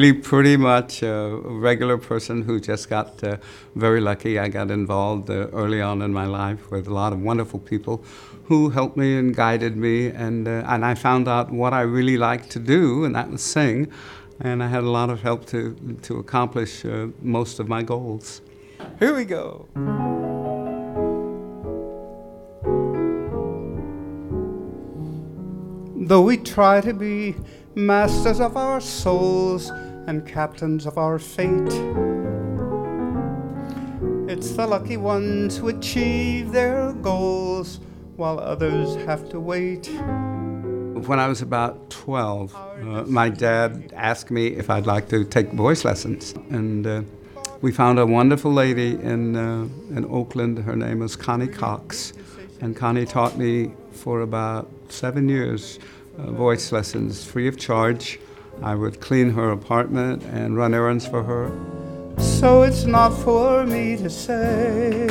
really pretty much a regular person who just got uh, very lucky. I got involved uh, early on in my life with a lot of wonderful people who helped me and guided me, and, uh, and I found out what I really liked to do, and that was sing. And I had a lot of help to, to accomplish uh, most of my goals. Here we go. Though we try to be masters of our souls and captains of our fate, it's the lucky ones who achieve their goals while others have to wait. When I was about 12, uh, my dad asked me if I'd like to take voice lessons. And uh, we found a wonderful lady in, uh, in Oakland. Her name was Connie Cox. And Connie taught me for about seven years uh, voice lessons free of charge. I would clean her apartment and run errands for her. So it's not for me to say.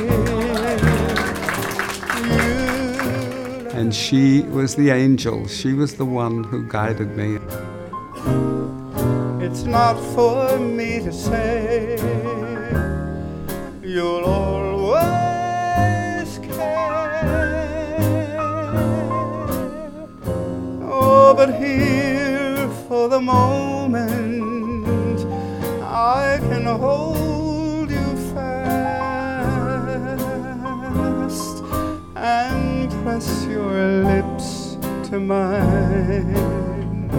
And she was the angel. She was the one who guided me. It's not for me to say. You'll always care. Oh, but here for the moment I can hold you fast and press your lips to mine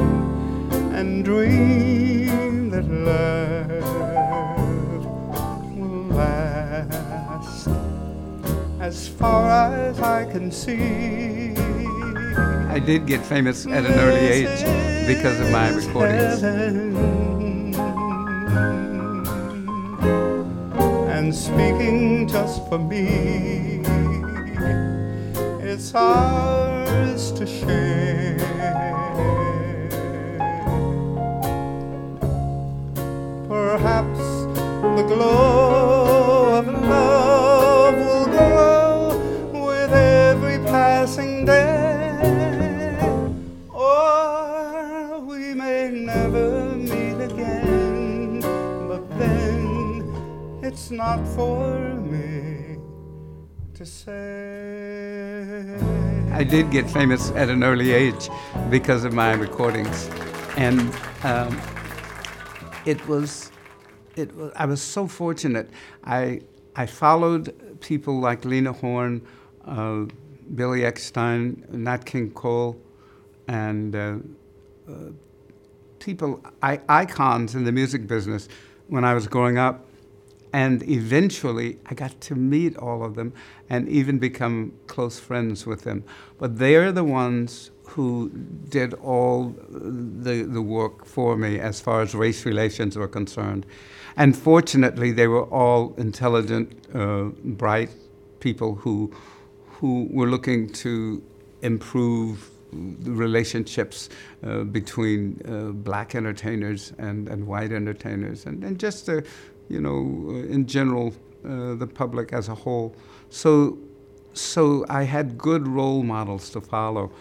and dream that love will last as far as I can see. I did get famous at an early age because of my recordings. And speaking just for me, it's ours to share. Perhaps the glow it's not for me to say. I did get famous at an early age because of my recordings, and um, it was, it was. I was so fortunate. I I followed people like Lena Horne, uh, Billy Eckstine, Nat King Cole, and uh, uh, people, I, icons in the music business when I was growing up. And eventually, I got to meet all of them and even become close friends with them. But they're the ones who did all the, the work for me as far as race relations were concerned. And fortunately, they were all intelligent, uh, bright people who, who were looking to improve the relationships uh, between uh, black entertainers and, and white entertainers, and, and just to you know, uh, in general, uh, the public as a whole. So, so I had good role models to follow,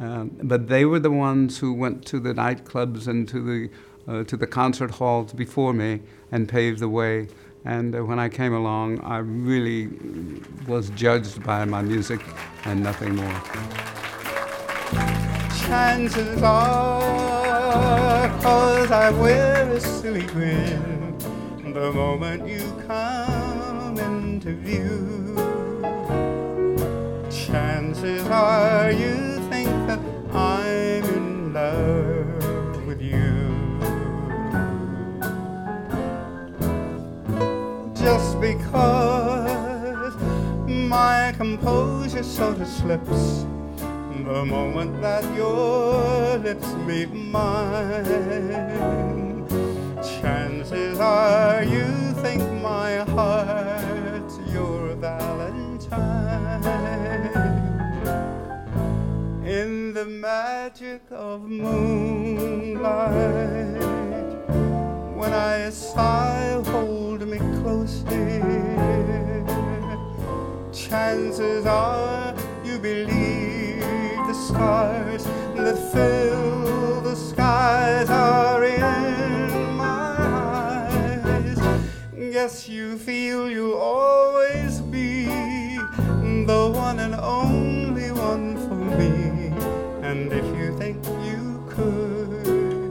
um, but they were the ones who went to the nightclubs and to the uh, to the concert halls before me and paved the way. And uh, when I came along, I really was judged by my music and nothing more. Chances are, cause I wear a silly grin the moment you come into view. Chances are you think that I'm in love with you. Just because my composure sort of slips the moment that your lips meet mine chances are you think my heart's your valentine. In the magic of moonlight, when I sigh, hold me closely. Chances are you believe the stars Yes, you feel you'll always be the one and only one for me. And if you think you could,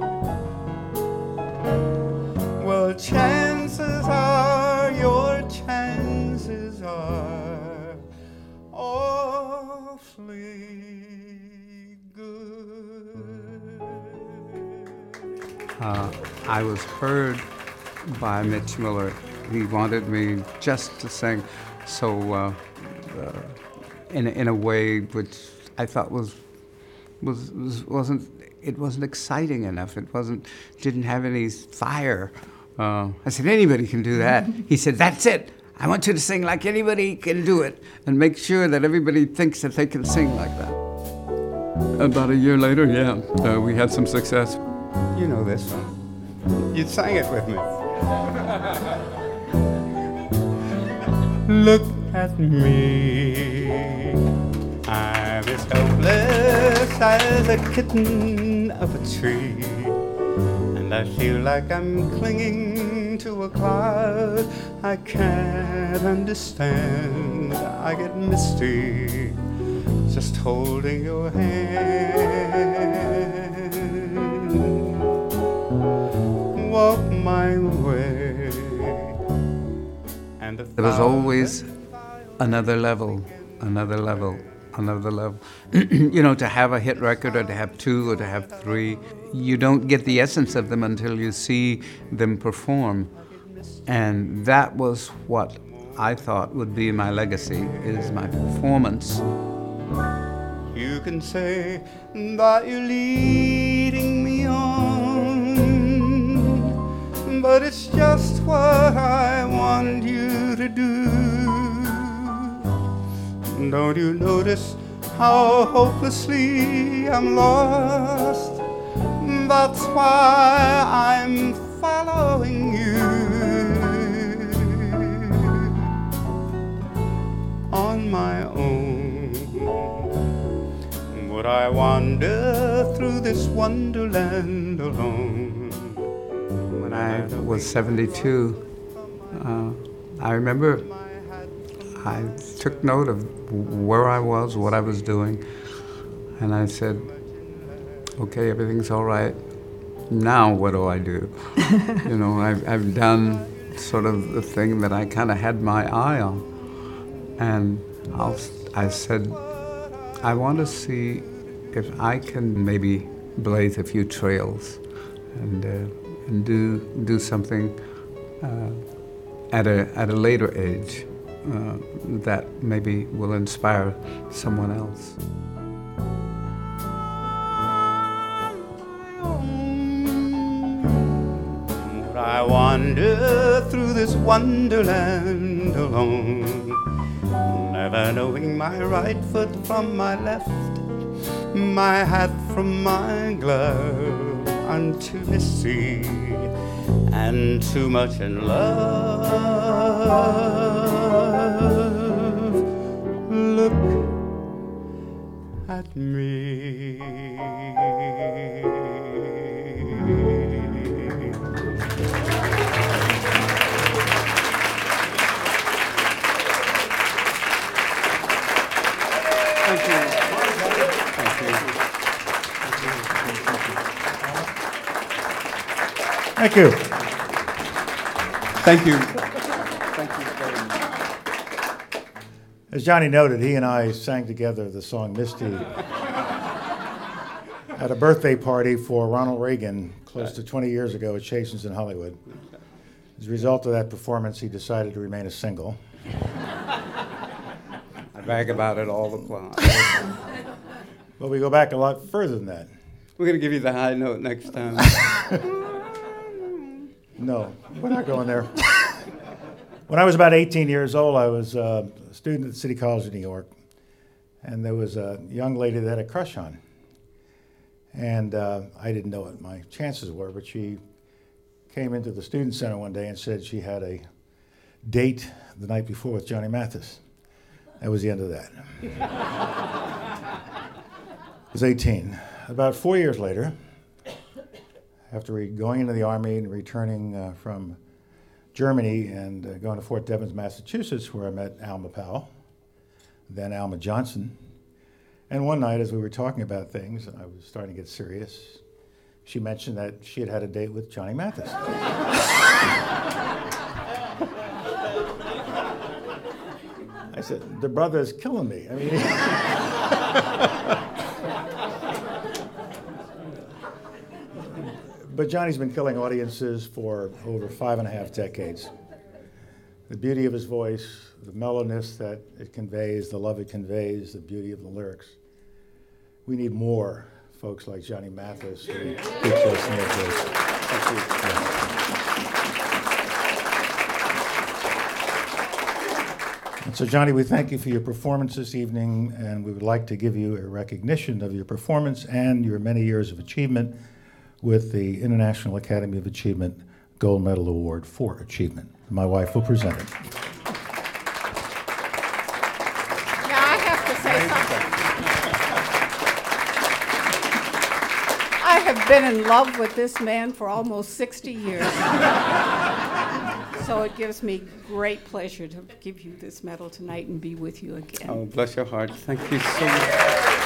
well, chances are your chances are awfully good. Uh, I was heard by Mitch Miller. He wanted me just to sing, so uh, uh, in in a way which I thought was was, was wasn't it wasn't exciting enough. It wasn't didn't have any fire. Uh, I said anybody can do that. he said that's it. I want you to sing like anybody can do it, and make sure that everybody thinks that they can sing like that. About a year later, yeah, uh, we had some success. You know this one. You sang it with me. Look at me. I'm as helpless as a kitten up a tree. And I feel like I'm clinging to a cloud I can't understand. I get misty just holding your hand. Walk my way. There was always another level, another level, another level. you know, to have a hit record or to have two or to have three, you don't get the essence of them until you see them perform. And that was what I thought would be my legacy is my performance. You can say that you're leading me on, but it's just Don't you notice how hopelessly I'm lost? That's why I'm following you on my own. Would I wander through this wonderland alone? When I was 72, uh, I remember I took note of where I was, what I was doing, and I said, okay, everything's all right. Now what do I do? you know, I've, I've done sort of the thing that I kind of had my eye on. And I'll, I said, I want to see if I can maybe blaze a few trails and, uh, and do, do something uh, at, a, at a later age uh, that maybe will inspire someone else. I wander through this wonderland alone, never knowing my right foot from my left, my hat from my glove. I'm too misty and too much in love. At me. Thank you. Thank you. Thank you. Thank you. Thank you very much. As Johnny noted, he and I sang together the song Misty at a birthday party for Ronald Reagan close to 20 years ago at Chasen's in Hollywood. As a result of that performance, he decided to remain a single. I brag about it all the time. But we go back a lot further than that. We're going to give you the high note next time. No, we're not going there. when I was about 18 years old, I was uh, student at City College of New York, and there was a young lady that I had a crush on. And uh, I didn't know what my chances were, but she came into the student center one day and said she had a date the night before with Johnny Mathis. That was the end of that. I was 18. About four years later, after going into the army and returning uh, from Germany and uh, going to Fort Devens, Massachusetts, where I met Alma Powell, then Alma Johnson. And one night, as we were talking about things, and I was starting to get serious, she mentioned that she had had a date with Johnny Mathis. I said, the brother is killing me. I mean, but Johnny's been killing audiences for over five and a half decades. The beauty of his voice, the mellowness that it conveys, the love it conveys, the beauty of the lyrics. We need more folks like Johnny Mathis us this. And so, Johnny, we thank you for your performance this evening, and we would like to give you a recognition of your performance and your many years of achievement with the International Academy of Achievement Gold Medal Award for Achievement. My wife will present it. Now, I have to say something. I have been in love with this man for almost 60 years. so it gives me great pleasure to give you this medal tonight and be with you again. Oh, bless your heart. Thank you so much.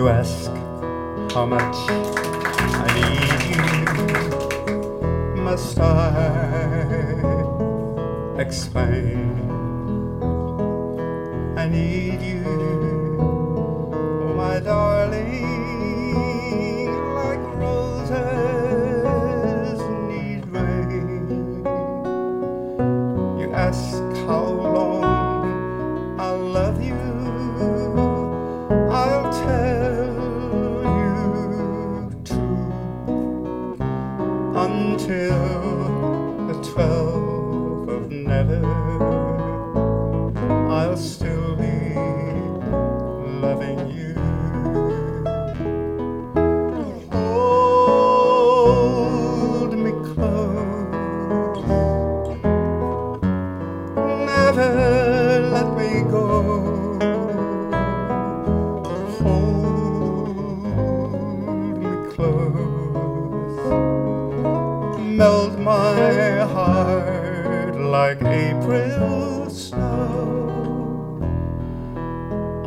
You ask how much I need you. Must I explain? I'll still be loving you. Hold me close, never let me go. Hold me close, melt my heart like April snow.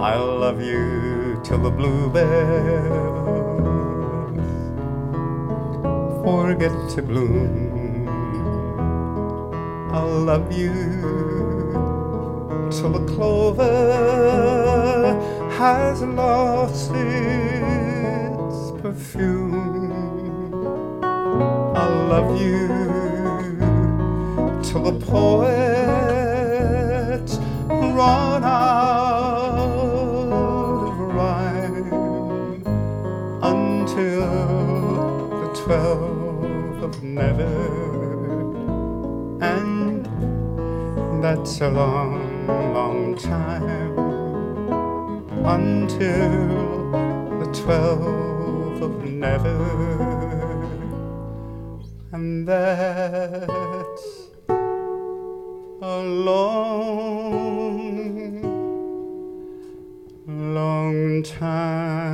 I'll love you till the bluebells forget to bloom. I'll love you till the clover has lost its perfume. I'll love you till the poets run that's a long, long time until the twelve of never, and that's a long, long time.